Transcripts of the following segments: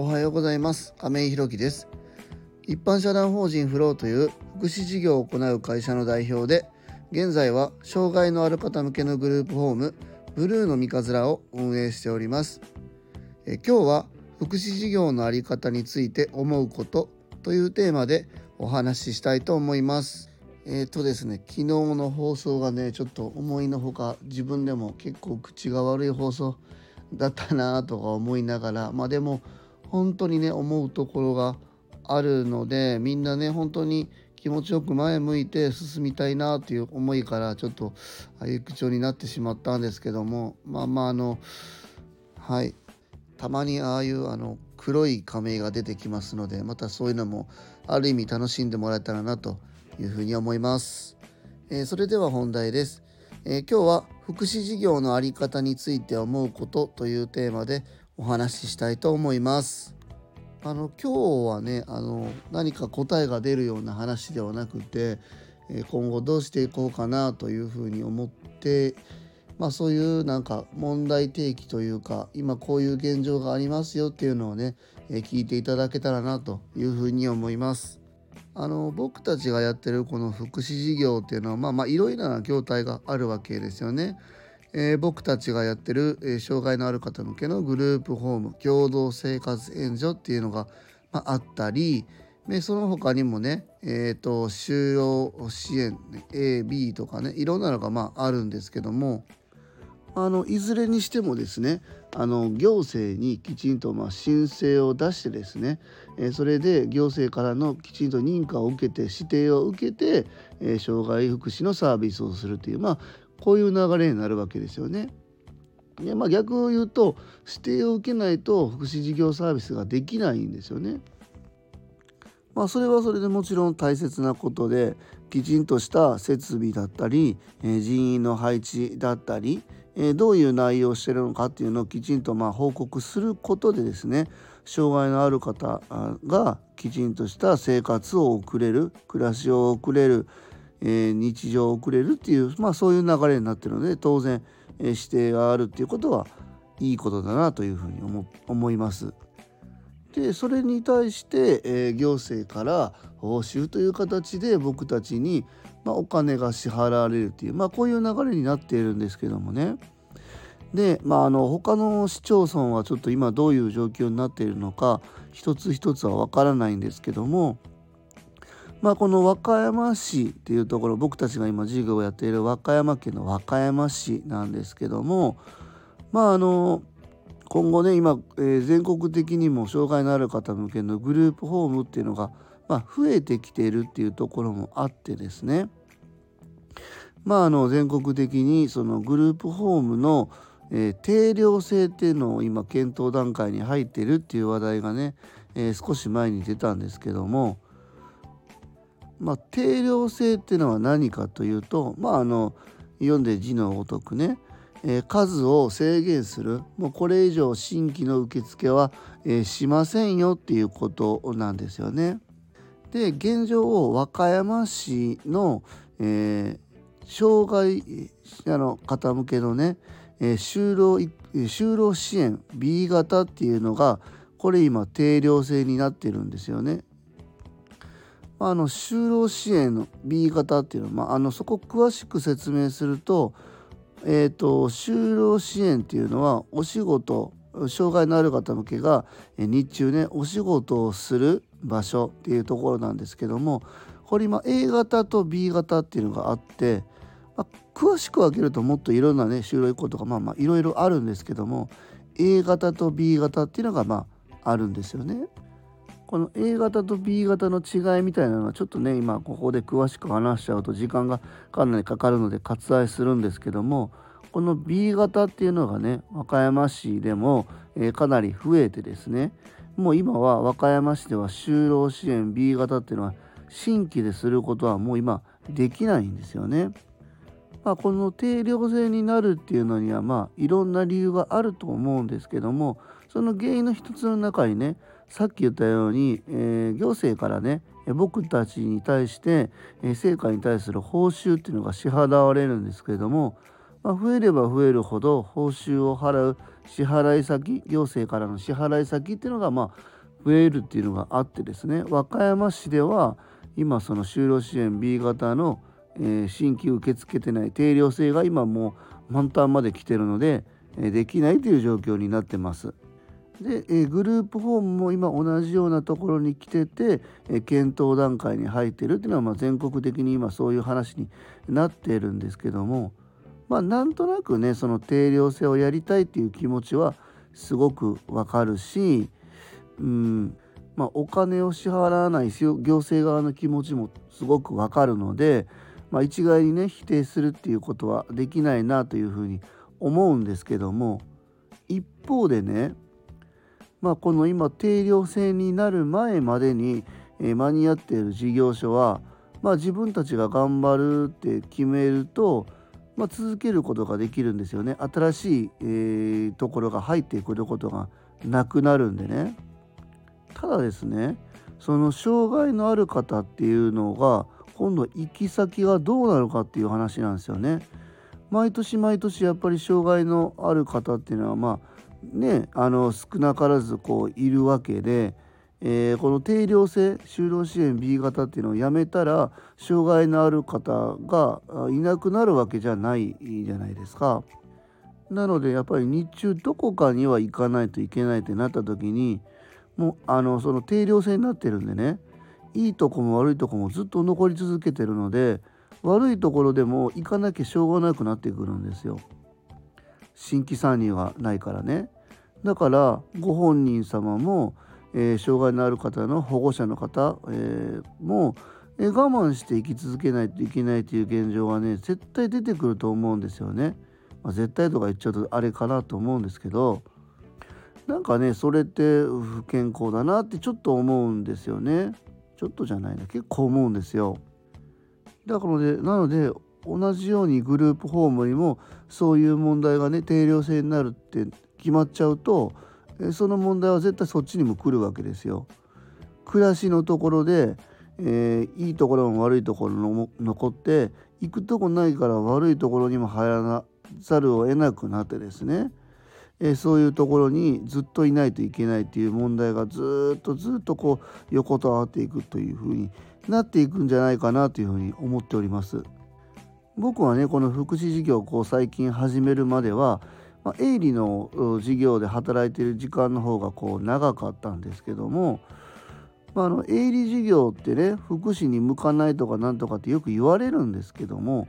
おはようございます。亀井弘樹です。一般社団法人フローという福祉事業を行う会社の代表で現在は障害のある方向けのグループホームブルーの三日面を運営しております。え今日は福祉事業のあり方について思うことというテーマでお話ししたいと思います。えっ、ー、とですね昨日の放送がねちょっと思いのほか自分でも結構口が悪い放送だったなとか思いながらまあでも本当にね思うところがあるのでみんなね本当に気持ちよく前向いて進みたいなという思いからちょっとああいう口調になってしまったんですけどもまあまああのはいたまにああいうあの黒い仮名が出てきますのでまたそういうのもある意味楽しんでもらえたらなというふうに思います。えー、それでは本題です。えー、今日は福祉事業の在り方について思うことというテーマでお話ししたいと思います。あの今日はねあの何か答えが出るような話ではなくて、今後どうしていこうかなというふうに思って、まあ、そういうなんか問題提起というか今こういう現状がありますよっていうのをね、聞いていただけたらなというふうに思います。あの僕たちがやってるこの福祉事業っていうのはまあまあいろいろな業態があるわけですよね。えー、僕たちがやってる、えー、障害のある方向けのグループホーム共同生活援助っていうのが、まあ、あったりでその他にもね、えーと、就労支援 AB とかねいろんなのがまああるんですけどもあのいずれにしてもですねあの行政にきちんとまあ申請を出してですね、えー、それで行政からのきちんと認可を受けて指定を受けて、えー、障害福祉のサービスをするというまあこういう流れになるわけですよね。でまあ、逆を言うと指定を受けないと福祉事業サービスができないんですよね。まあ、それはそれでもちろん大切なことできちんとした設備だったり、え、人員の配置だったり、え、どういう内容をしてるのかっていうのをきちんとま報告することでですね障害のある方がきちんとした生活を送れる暮らしを送れる、え、日常を送れるっていう、まあ、そういう流れになってるので当然、え、指定があるっていうことはいいことだなというふうに思思います。でそれに対して、え、行政から報酬という形で僕たちに、ま、お金が支払われるという、まあ、こういう流れになっているんですけどもね。で、まあ、あの他の市町村はちょっと今どういう状況になっているのか一つ一つは分からないんですけどもまあ、この和歌山市っていうところ僕たちが今授業をやっている和歌山県の和歌山市なんですけどもまああの今後ね今、えー、全国的にも障害のある方向けのグループホームっていうのが、まあ、増えてきているっていうところもあってですね。まああの全国的にそのグループホームの、えー、定量性っていうのを今検討段階に入ってるっていう話題がね、えー、少し前に出たんですけどもまあ、定量性っていうのは何かというと、まあ、あの読んで字のごとくね、えー、数を制限するもうこれ以上新規の受付は、えー、しませんよっていうことなんですよね。で現状を和歌山市の、え、障害者の方向けのね、え就労就労支援 B 型っていうのがこれ今定量制になってるんですよね。まああの就労支援の B 型っていうのは、まあ、あのそこ詳しく説明すると,、えーと、就労支援っていうのはお仕事障害のある方向けが日中ねお仕事をする場所っていうところなんですけどもこれ今 A 型と B 型っていうのがあって、まあ、詳しく分けるともっといろんなね就労移行とかまあまあいろいろあるんですけども A 型と B 型っていうのがまああるんですよね。この A 型と B 型の違いみたいなのはちょっとね今ここで詳しく話しちゃうと時間がかなりかかるので割愛するんですけどもこの B 型っていうのがね和歌山市でも、えー、かなり増えてですねもう今は和歌山市では就労支援 B 型っていうのは新規ですることはもう今できないんですよね。まあ、この定量制になるっていうのにはまあいろんな理由があると思うんですけどもその原因の一つの中にねさっき言ったように、えー、行政からね僕たちに対して、えー、成果に対する報酬っていうのが支払われるんですけれどもまあ、増えれば増えるほど報酬を払う支払い先行政からの支払い先っていうのがまあ増えるっていうのがあってですね和歌山市では今その就労支援 B 型の、えー、新規受け付けてない定量制が今もう満タンまで来てるので、えー、できないという状況になってます。で、えー、グループホームも今同じようなところに来てて、えー、検討段階に入ってるっていうのはまあ全国的に今そういう話になっているんですけどもまあなんとなくねその定量性をやりたいっていう気持ちはすごくわかるしうんまあ、お金を支払わない行政側の気持ちもすごくわかるので、まあ、一概にね否定するっていうことはできないなというふうに思うんですけども一方でね、まあ、この今定量制になる前までに、えー、間に合っている事業所は、まあ、自分たちが頑張るって決めると、まあ、続けることができるんですよね新しい、えー、ところが入ってくることがなくなるんでね。ただですねその障害のある方っていうのが今度行き先がどうなるかっていう話なんですよね。毎年毎年やっぱり障害のある方っていうのはまあねあの少なからずこういるわけで、えー、この定量性就労支援 B 型っていうのをやめたら障害のある方がいなくなるわけじゃないじゃないですか。なのでやっぱり日中どこかには行かないといけないってなった時にもうあのその定量制になってるんでねいいとこも悪いとこもずっと残り続けてるので悪いところでも行かなきゃしょうがなくなってくるんですよ。新規参入がないからね。だからご本人様も、えー、障害のある方の保護者の方、えー、も、えー、我慢して生き続けないといけないという現状はね絶対出てくると思うんですよね。まあ、絶対とか言っちゃうとあれかなと思うんですけどなんかねそれって不健康だなってちょっと思うんですよねちょっとじゃないな結構思うんですよだからでなので同じようにグループホームにもそういう問題がね定量性になるって決まっちゃうとその問題は絶対そっちにも来るわけですよ。暮らしのところで、えー、いいところも悪いところも残って行くとこないから悪いところにも入らざるを得なくなってですねえそういうところにずっといないといけないっていう問題がずっとずっとこう横たわっていくというふうになっていくんじゃないかなというふうに思っております。僕はねこの福祉事業をこう最近始めるまでは、まあ、営利の事業で働いてる時間の方がこう長かったんですけども、まあ、あの営利事業ってね福祉に向かないとかなんとかってよく言われるんですけども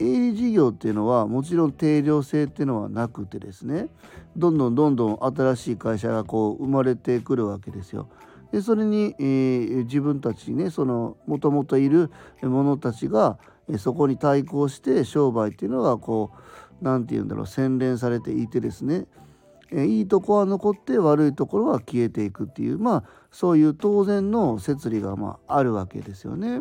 営利事業っていうのはもちろん定量性っていうのはなくてですねどんどんどんどん新しい会社がこう生まれてくるわけですよ。でそれに、えー、自分たちねそのもともといる者たちがそこに対抗して商売っていうのがこう何て言うんだろう洗練されていてですねいいとこは残って悪いところは消えていくっていうまあそういう当然の摂理がまああるわけですよね。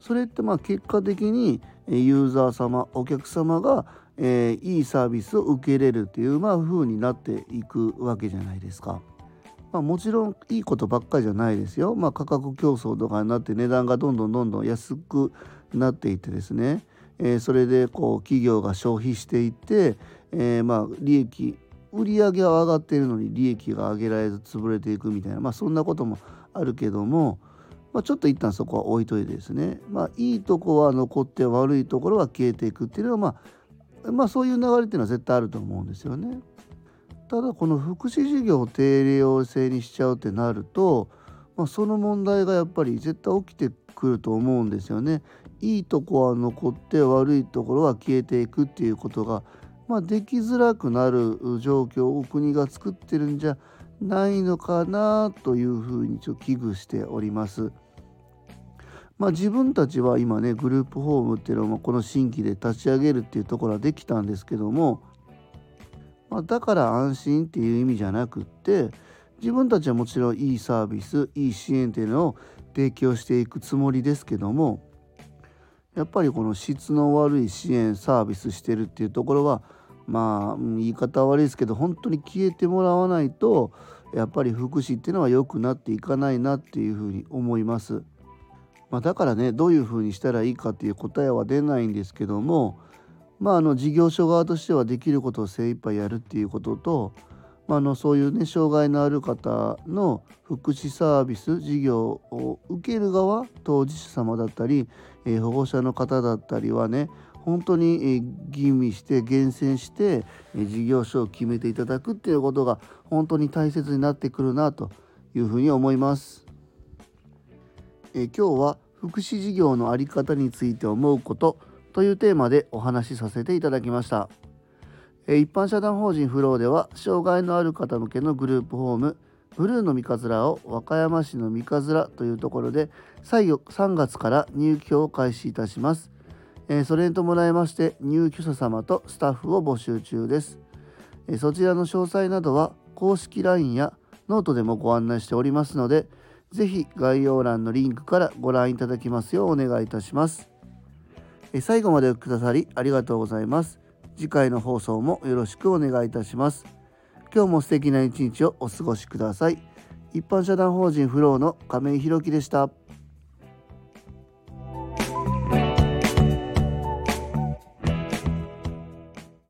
それってまあ結果的にユーザー様お客様が、えー、いいサービスを受けれるっていうまあ風になっていくわけじゃないですか。まあ、もちろんいいことばっかりじゃないですよ。まあ、価格競争とかになって値段がどんどんどんどん安くなっていってですね、えー、それでこう企業が消費していって、えー、まあ利益売上は上がっているのに利益が上げられず潰れていくみたいな、まあ、そんなこともあるけども、まあ、ちょっと一旦そこは置いといてですね、まあ、いいとこは残って悪いところは消えていくっていうのは、まあ、まあそういう流れっていうのは絶対あると思うんですよね。ただこの福祉事業を定量制にしちゃうってなると、まあ、その問題がやっぱり絶対起きてくると思うんですよね。いいとこは残って悪いところは消えていくっていうことが、まあ、できづらくなる状況を国が作ってるんじゃないのかなというふうにちょっと危惧しております。まあ、自分たちは今ねグループホームっていうのもこの新規で立ち上げるっていうところはできたんですけども、まあ、だから安心っていう意味じゃなくって自分たちはもちろんいいサービスいい支援っていうのを提供していくつもりですけどもやっぱりこの質の悪い支援サービスしてるっていうところはまあ言い方は悪いですけど本当に消えてもらわないとやっぱり福祉っていうのは良くなっていかないなっていうふうに思います。まあ、だからねどういうふうにしたらいいかっていう答えは出ないんですけどもまあ、あの事業所側としてはできることを精一杯やるっていうことと、まあ、あのそういうね障害のある方の福祉サービス事業を受ける側当事者様だったり、えー、保護者の方だったりはね本当に吟味して厳選して事業所を決めていただくっていうことが本当に大切になってくるなというふうに思います。え今日は福祉事業の在り方について思うことというテーマでお話しさせていただきました。一般社団法人フローでは障害のある方向けのグループホームブルーノ三葛を和歌山市の三葛というところで最後3月から入居を開始いたします。えそれに伴いまして入居者様とスタッフを募集中です。えそちらの詳細などは公式 LINE やノートでもご案内しておりますので、ぜひ概要欄のリンクからご覧いただきますようお願いいたします。え最後までくださりありがとうございます。次回の放送もよろしくお願いいたします。今日も素敵な一日をお過ごしください。一般社団法人フローの亀井弘樹でした。